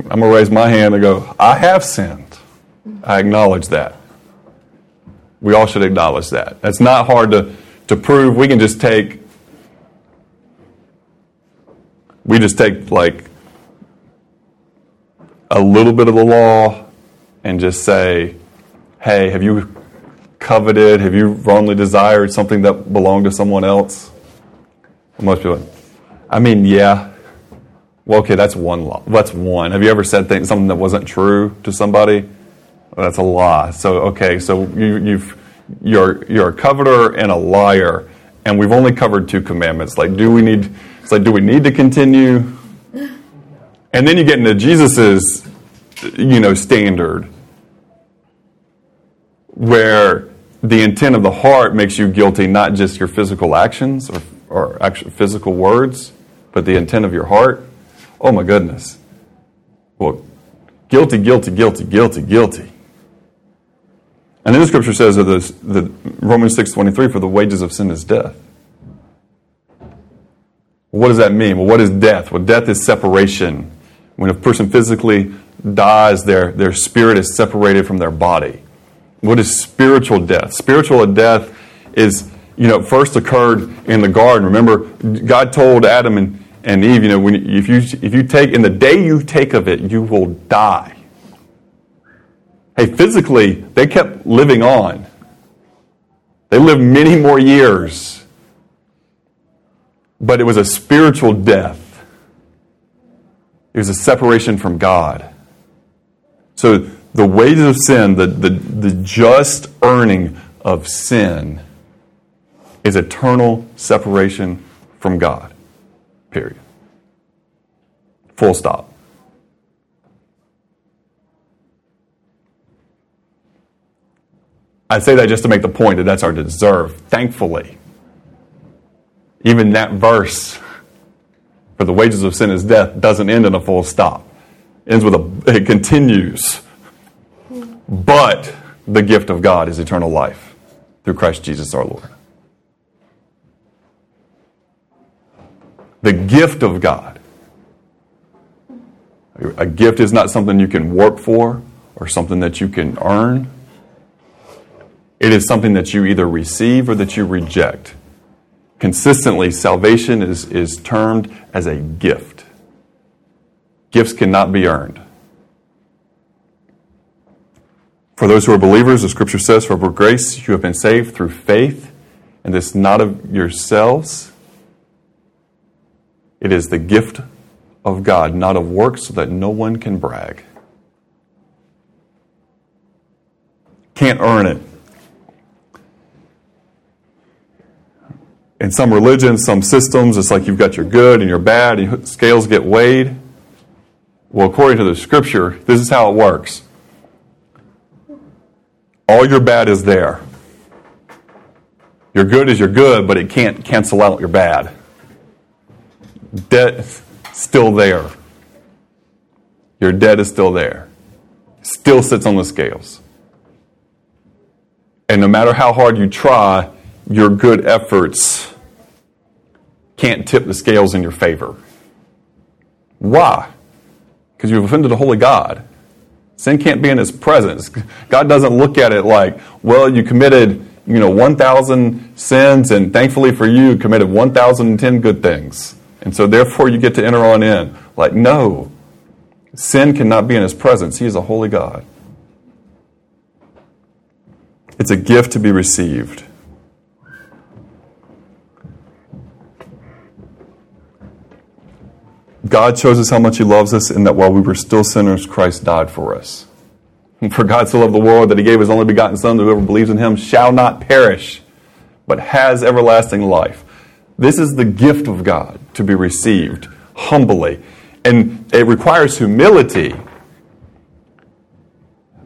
I'm going to raise my hand and go, I have sinned. I acknowledge that. We all should acknowledge that. That's not hard to, to prove. We can just take, we just take like a little bit of the law and just say, hey, have you coveted, have you wrongly desired something that belonged to someone else? Most people, I mean, yeah. Well, okay, that's one law. That's one. Have you ever said things, something that wasn't true to somebody? That's a lie. So okay, so you, you've you're you're a coveter and a liar, and we've only covered two commandments. Like, do we need? It's like, do we need to continue? And then you get into Jesus's, you know, standard, where the intent of the heart makes you guilty, not just your physical actions or, or actual physical words, but the intent of your heart. Oh my goodness. Well, guilty, guilty, guilty, guilty, guilty. And then the scripture says that, this, that Romans 6.23, for the wages of sin is death. What does that mean? Well, what is death? Well, death is separation. When a person physically dies, their, their spirit is separated from their body. What is spiritual death? Spiritual death is, you know, first occurred in the garden. Remember, God told Adam and, and Eve, you know, when, if, you, if you take, in the day you take of it, you will die. Hey, physically, they kept living on. They lived many more years. But it was a spiritual death, it was a separation from God. So, the wages of sin, the, the, the just earning of sin, is eternal separation from God. Period. Full stop. I say that just to make the point that that's our deserve, thankfully. Even that verse, for the wages of sin is death, doesn't end in a full stop. It ends with a, it continues. But the gift of God is eternal life through Christ Jesus our Lord. The gift of God. A gift is not something you can work for or something that you can earn. It is something that you either receive or that you reject. Consistently, salvation is, is termed as a gift. Gifts cannot be earned. For those who are believers, the scripture says, For grace you have been saved through faith, and this not of yourselves. It is the gift of God, not of works, so that no one can brag. Can't earn it. in some religions, some systems, it's like you've got your good and your bad, and scales get weighed. Well, according to the scripture, this is how it works. All your bad is there. Your good is your good, but it can't cancel out your bad. Debt still there. Your debt is still there. Still sits on the scales. And no matter how hard you try, your good efforts can't tip the scales in your favor. Why? Because you've offended a holy God. Sin can't be in his presence. God doesn't look at it like, well, you committed, you know, 1,000 sins, and thankfully for you, committed 1,010 good things. And so therefore you get to enter on in. Like, no. Sin cannot be in his presence. He is a holy God. It's a gift to be received. God shows us how much He loves us, and that while we were still sinners, Christ died for us. And for God so loved the world that He gave His only begotten Son, that whoever believes in Him shall not perish, but has everlasting life. This is the gift of God to be received humbly. And it requires humility.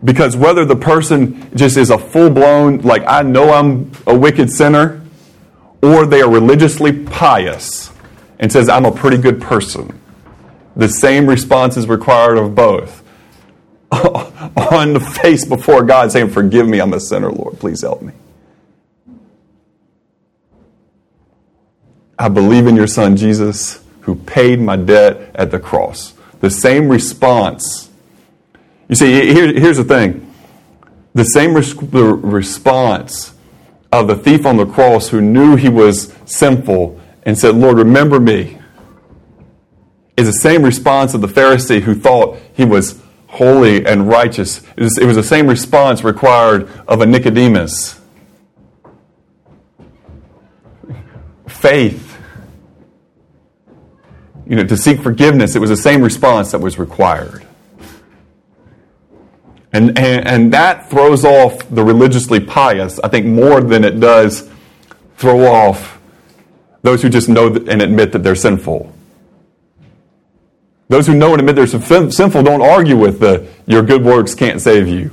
Because whether the person just is a full blown, like, I know I'm a wicked sinner, or they are religiously pious and says, I'm a pretty good person the same response is required of both. On the face before God, saying, Forgive me, I'm a sinner, Lord. Please help me. I believe in your Son, Jesus, who paid my debt at the cross. The same response. You see, here, here's the thing the same res- the response of the thief on the cross who knew he was sinful and said, Lord, remember me is the same response of the Pharisee who thought he was holy and righteous. It was, it was the same response required of a Nicodemus. Faith. You know, to seek forgiveness, it was the same response that was required. And, and, and that throws off the religiously pious, I think, more than it does throw off those who just know and admit that they're sinful. Those who know and admit they're sinful don't argue with the your good works can't save you.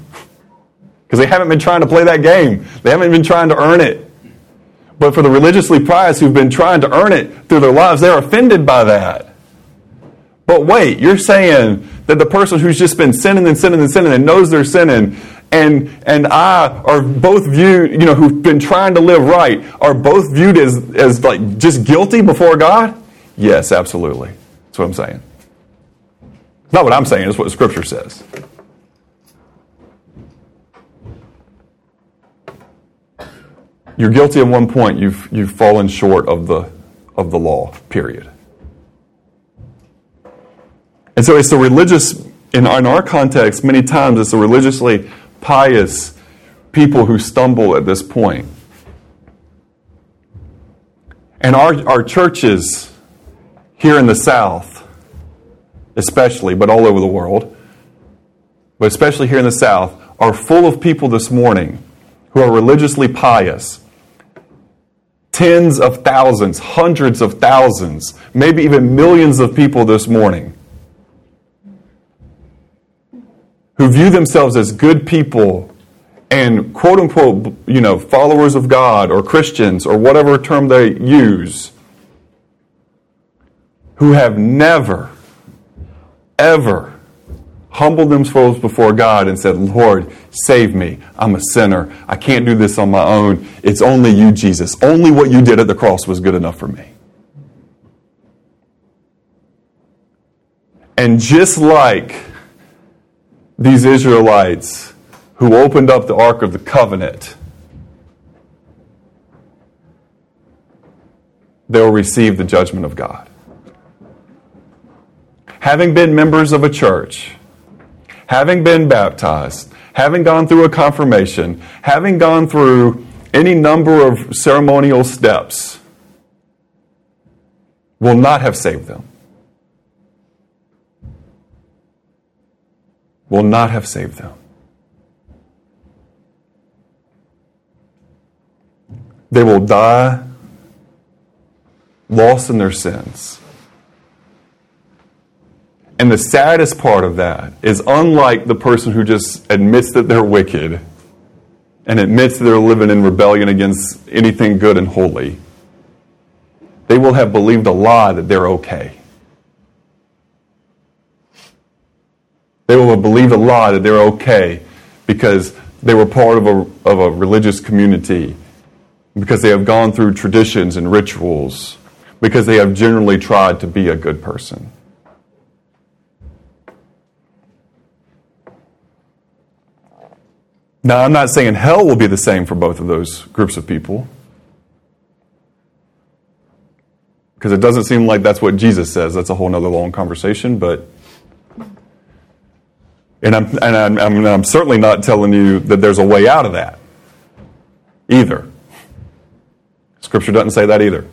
Because they haven't been trying to play that game. They haven't been trying to earn it. But for the religiously pious who've been trying to earn it through their lives, they're offended by that. But wait, you're saying that the person who's just been sinning and sinning and sinning and knows they're sinning and and I are both viewed, you know, who've been trying to live right, are both viewed as, as like just guilty before God? Yes, absolutely. That's what I'm saying. Not what I'm saying, it's what Scripture says. You're guilty at one point, you've, you've fallen short of the, of the law, period. And so it's the religious, in our, in our context, many times it's the religiously pious people who stumble at this point. And our, our churches here in the South especially, but all over the world, but especially here in the South, are full of people this morning who are religiously pious. Tens of thousands, hundreds of thousands, maybe even millions of people this morning who view themselves as good people and quote unquote, you know, followers of God or Christians or whatever term they use, who have never ever humbled themselves before God and said, Lord, save me. I'm a sinner. I can't do this on my own. It's only you, Jesus. Only what you did at the cross was good enough for me. And just like these Israelites who opened up the Ark of the Covenant, they'll receive the judgment of God having been members of a church, having been baptized, having gone through a confirmation, having gone through any number of ceremonial steps, will not have saved them. Will not have saved them. They will die lost in their sins. And the saddest part of that is unlike the person who just admits that they're wicked and admits that they're living in rebellion against anything good and holy, they will have believed a lie that they're okay. They will have believed a lie that they're okay because they were part of a, of a religious community, because they have gone through traditions and rituals, because they have generally tried to be a good person. Now, I'm not saying hell will be the same for both of those groups of people. Because it doesn't seem like that's what Jesus says. That's a whole other long conversation, but. And, I'm, and I'm, I'm, I'm certainly not telling you that there's a way out of that. either. Scripture doesn't say that either.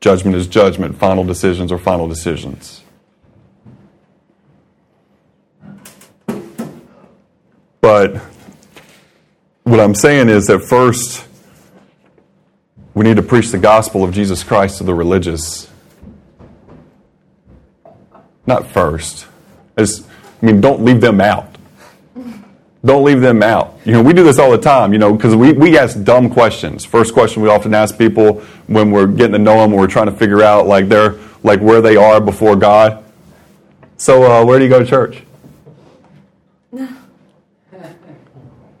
Judgment is judgment, final decisions are final decisions. But what I'm saying is that first, we need to preach the gospel of Jesus Christ to the religious. Not first. As, I mean, don't leave them out. Don't leave them out. You know, we do this all the time, you know, because we, we ask dumb questions. First question we often ask people when we're getting to know them, when we're trying to figure out like their like where they are before God. So, uh, where do you go to church?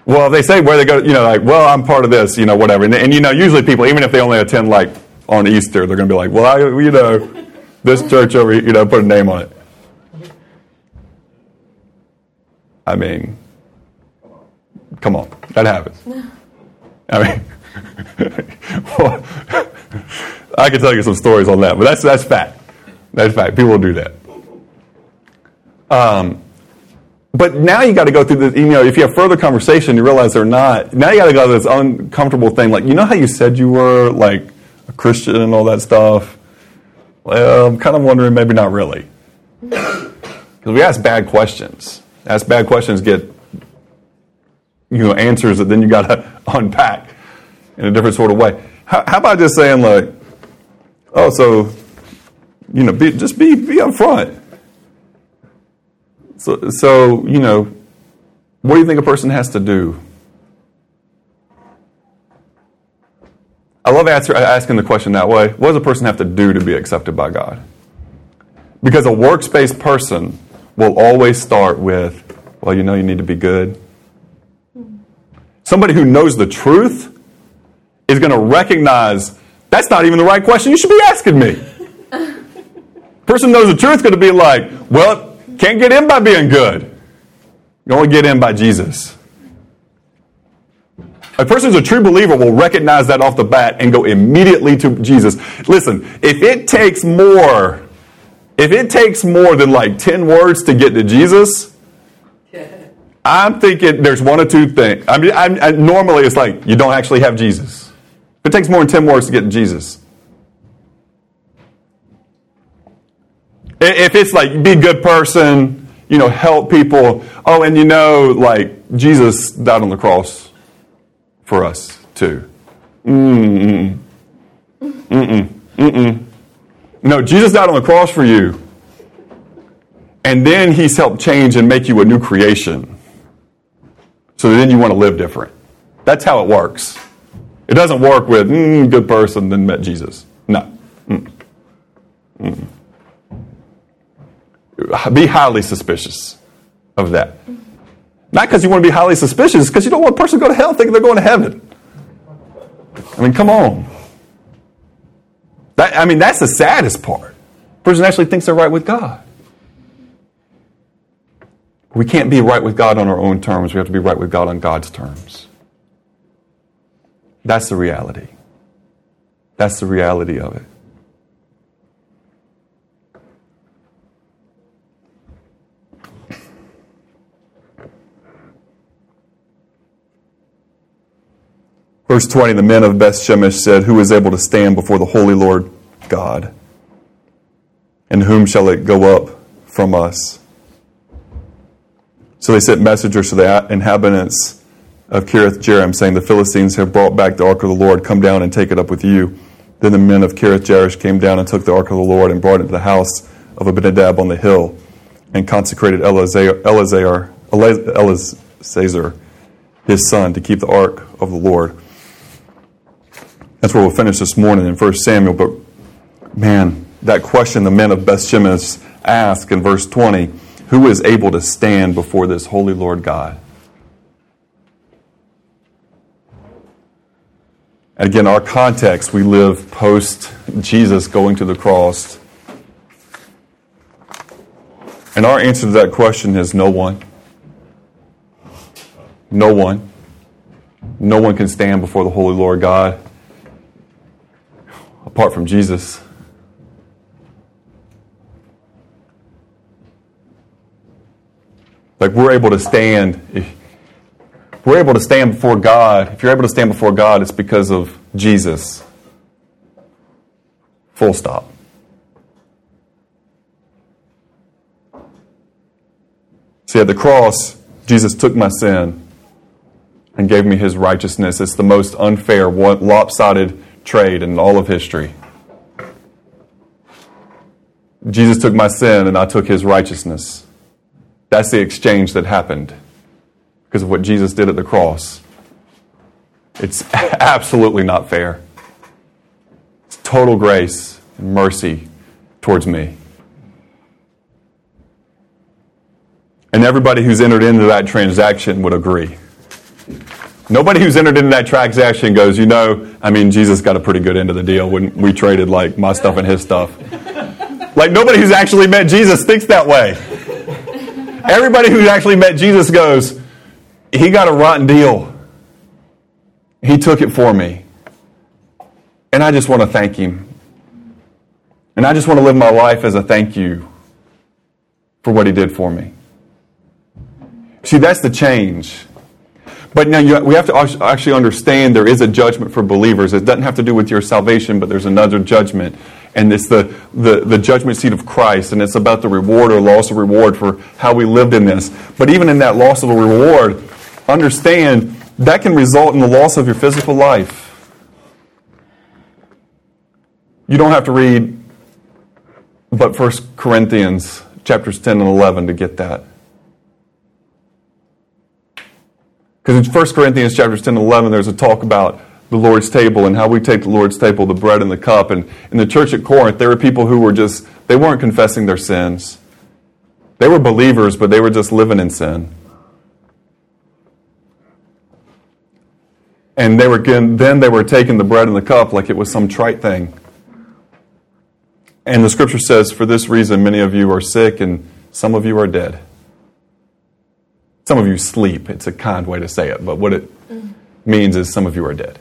Well, they say where they go, you know, like, well, I'm part of this, you know, whatever. And, and you know, usually people, even if they only attend like on Easter, they're going to be like, well, I, you know, this church over, here, you know, put a name on it. I mean, come on, that happens. I mean, well, I can tell you some stories on that, but that's that's fact. That's fact. People will do that. Um, but now you got to go through the, you know, if you have further conversation, you realize they're not. Now you got to go through this uncomfortable thing, like, you know how you said you were, like, a Christian and all that stuff? Well, I'm kind of wondering, maybe not really. Because we ask bad questions. Ask bad questions, get, you know, answers that then you got to unpack in a different sort of way. How, how, about just saying, like, oh, so, you know, be, just be, be upfront so, so, you know, what do you think a person has to do? I love answer, asking the question that way. What does a person have to do to be accepted by God? Because a workspace person will always start with, well, you know, you need to be good. Somebody who knows the truth is going to recognize that's not even the right question you should be asking me. person knows the truth is going to be like, well, can't get in by being good. You only get in by Jesus. A person who's a true believer will recognize that off the bat and go immediately to Jesus. Listen, if it takes more, if it takes more than like 10 words to get to Jesus, I'm thinking there's one or two things. I mean, I'm, I, normally it's like you don't actually have Jesus. If it takes more than 10 words to get to Jesus, If it's like, be a good person, you know, help people. Oh, and you know, like, Jesus died on the cross for us too. Mm-mm. Mm-mm. Mm-mm. No, Jesus died on the cross for you. And then he's helped change and make you a new creation. So then you want to live different. That's how it works. It doesn't work with, mm, good person, then met Jesus. No. Mm. Mm be highly suspicious of that. Not because you want to be highly suspicious, because you don't want a person to go to hell thinking they're going to heaven. I mean, come on. That, I mean, that's the saddest part. The person actually thinks they're right with God. We can't be right with God on our own terms. We have to be right with God on God's terms. That's the reality. That's the reality of it. Verse 20 The men of Beth Shemesh said, Who is able to stand before the holy Lord God? And whom shall it go up from us? So they sent messengers to the inhabitants of Kiriath Jearim, saying, The Philistines have brought back the ark of the Lord. Come down and take it up with you. Then the men of Kiriath Jearim came down and took the ark of the Lord and brought it to the house of Abinadab on the hill and consecrated Eleazar his son, to keep the ark of the Lord. That's where we'll finish this morning in 1 Samuel. But man, that question the men of Beth Shemesh ask in verse 20 who is able to stand before this holy Lord God? Again, our context, we live post Jesus going to the cross. And our answer to that question is no one. No one. No one can stand before the holy Lord God apart from Jesus. Like we're able to stand. If we're able to stand before God, if you're able to stand before God, it's because of Jesus. Full stop. See, at the cross, Jesus took my sin and gave me his righteousness. It's the most unfair, lopsided trade in all of history. Jesus took my sin and I took his righteousness. That's the exchange that happened because of what Jesus did at the cross. It's absolutely not fair. It's total grace and mercy towards me. And everybody who's entered into that transaction would agree. Nobody who's entered into that transaction goes, you know, I mean, Jesus got a pretty good end of the deal when we traded like my stuff and his stuff. Like nobody who's actually met Jesus thinks that way. Everybody who's actually met Jesus goes, he got a rotten deal. He took it for me. And I just want to thank him. And I just want to live my life as a thank you for what he did for me. See, that's the change. But now you, we have to actually understand there is a judgment for believers. It doesn't have to do with your salvation, but there's another judgment. And it's the, the, the judgment seat of Christ. And it's about the reward or loss of reward for how we lived in this. But even in that loss of a reward, understand that can result in the loss of your physical life. You don't have to read but 1 Corinthians chapters 10 and 11 to get that. Because in 1 Corinthians chapters 10 and 11, there's a talk about the Lord's table and how we take the Lord's table, the bread and the cup. And in the church at Corinth, there were people who were just, they weren't confessing their sins. They were believers, but they were just living in sin. And they were then they were taking the bread and the cup like it was some trite thing. And the scripture says, For this reason, many of you are sick and some of you are dead. Some of you sleep. It's a kind way to say it, but what it mm. means is some of you are dead.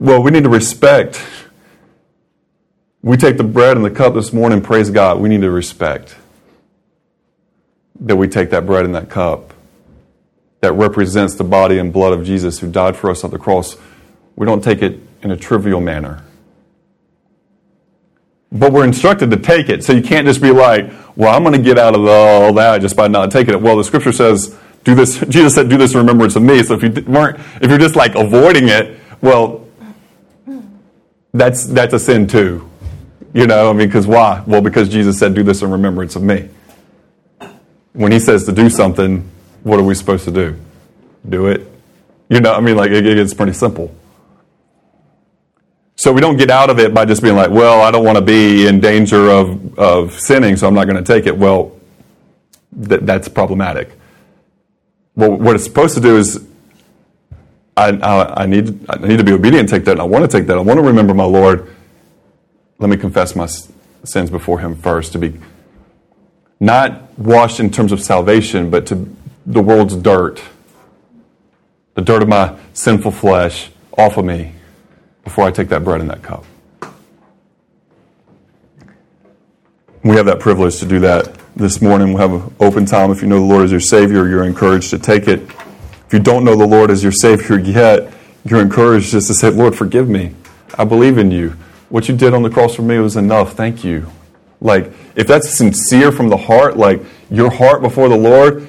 Well, we need to respect. We take the bread and the cup this morning, praise God. We need to respect that we take that bread and that cup that represents the body and blood of Jesus who died for us on the cross. We don't take it in a trivial manner. But we're instructed to take it. So you can't just be like, well, I'm going to get out of all that just by not taking it. Well, the scripture says, do this. Jesus said, do this in remembrance of me. So if you weren't, if you're just like avoiding it, well, that's, that's a sin too. You know, I mean, because why? Well, because Jesus said, do this in remembrance of me. When he says to do something, what are we supposed to do? Do it? You know, I mean, like, it, it's pretty simple. So we don't get out of it by just being like, well, I don't want to be in danger of, of sinning, so I'm not going to take it. Well, th- that's problematic. Well, what it's supposed to do is, I, I, I, need, I need to be obedient take that. I want to take that. I want to remember my Lord. Let me confess my sins before Him first to be not washed in terms of salvation, but to the world's dirt, the dirt of my sinful flesh off of me before I take that bread and that cup. We have that privilege to do that this morning. We'll have an open time. If you know the Lord as your Savior, you're encouraged to take it. If you don't know the Lord as your Savior yet, you're encouraged just to say, Lord, forgive me. I believe in you. What you did on the cross for me was enough. Thank you. Like, if that's sincere from the heart, like your heart before the Lord,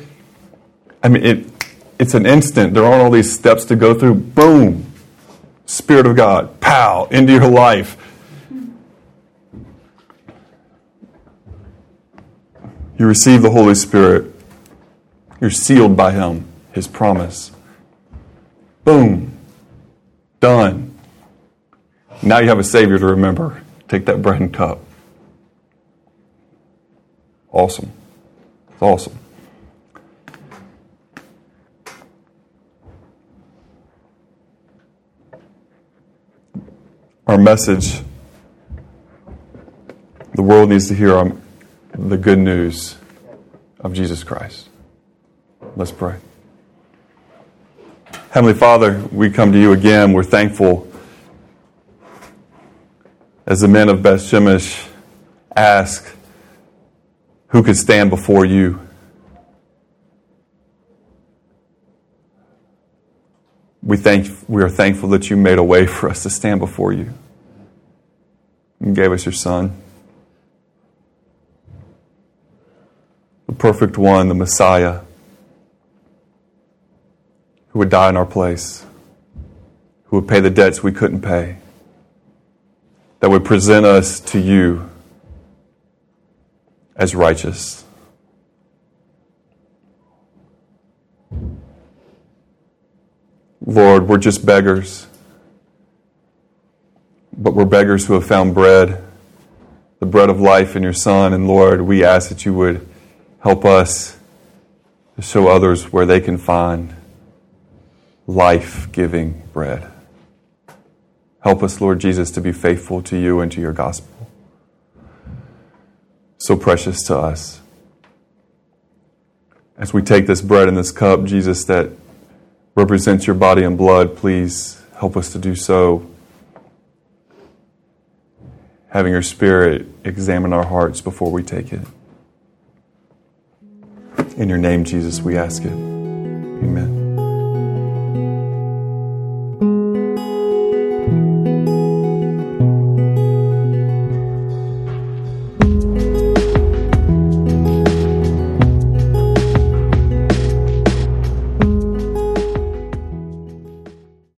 I mean, it, it's an instant. There aren't all these steps to go through. Boom. Spirit of God, pow, into your life. You receive the Holy Spirit. You're sealed by Him, His promise. Boom. Done. Now you have a Savior to remember. Take that bread and cup. Awesome. It's awesome. Our message. The world needs to hear our, the good news of Jesus Christ. Let's pray. Heavenly Father, we come to you again. We're thankful as the men of Beth Shemesh ask, who could stand before you? We, thank, we are thankful that you made a way for us to stand before you and gave us your Son. The perfect one, the Messiah, who would die in our place, who would pay the debts we couldn't pay, that would present us to you as righteous. Lord, we're just beggars, but we're beggars who have found bread, the bread of life in your Son. And Lord, we ask that you would help us to show others where they can find life giving bread. Help us, Lord Jesus, to be faithful to you and to your gospel. So precious to us. As we take this bread and this cup, Jesus, that represents your body and blood, please help us to do so. Having your Spirit examine our hearts before we take it. In your name, Jesus, we ask it. Amen.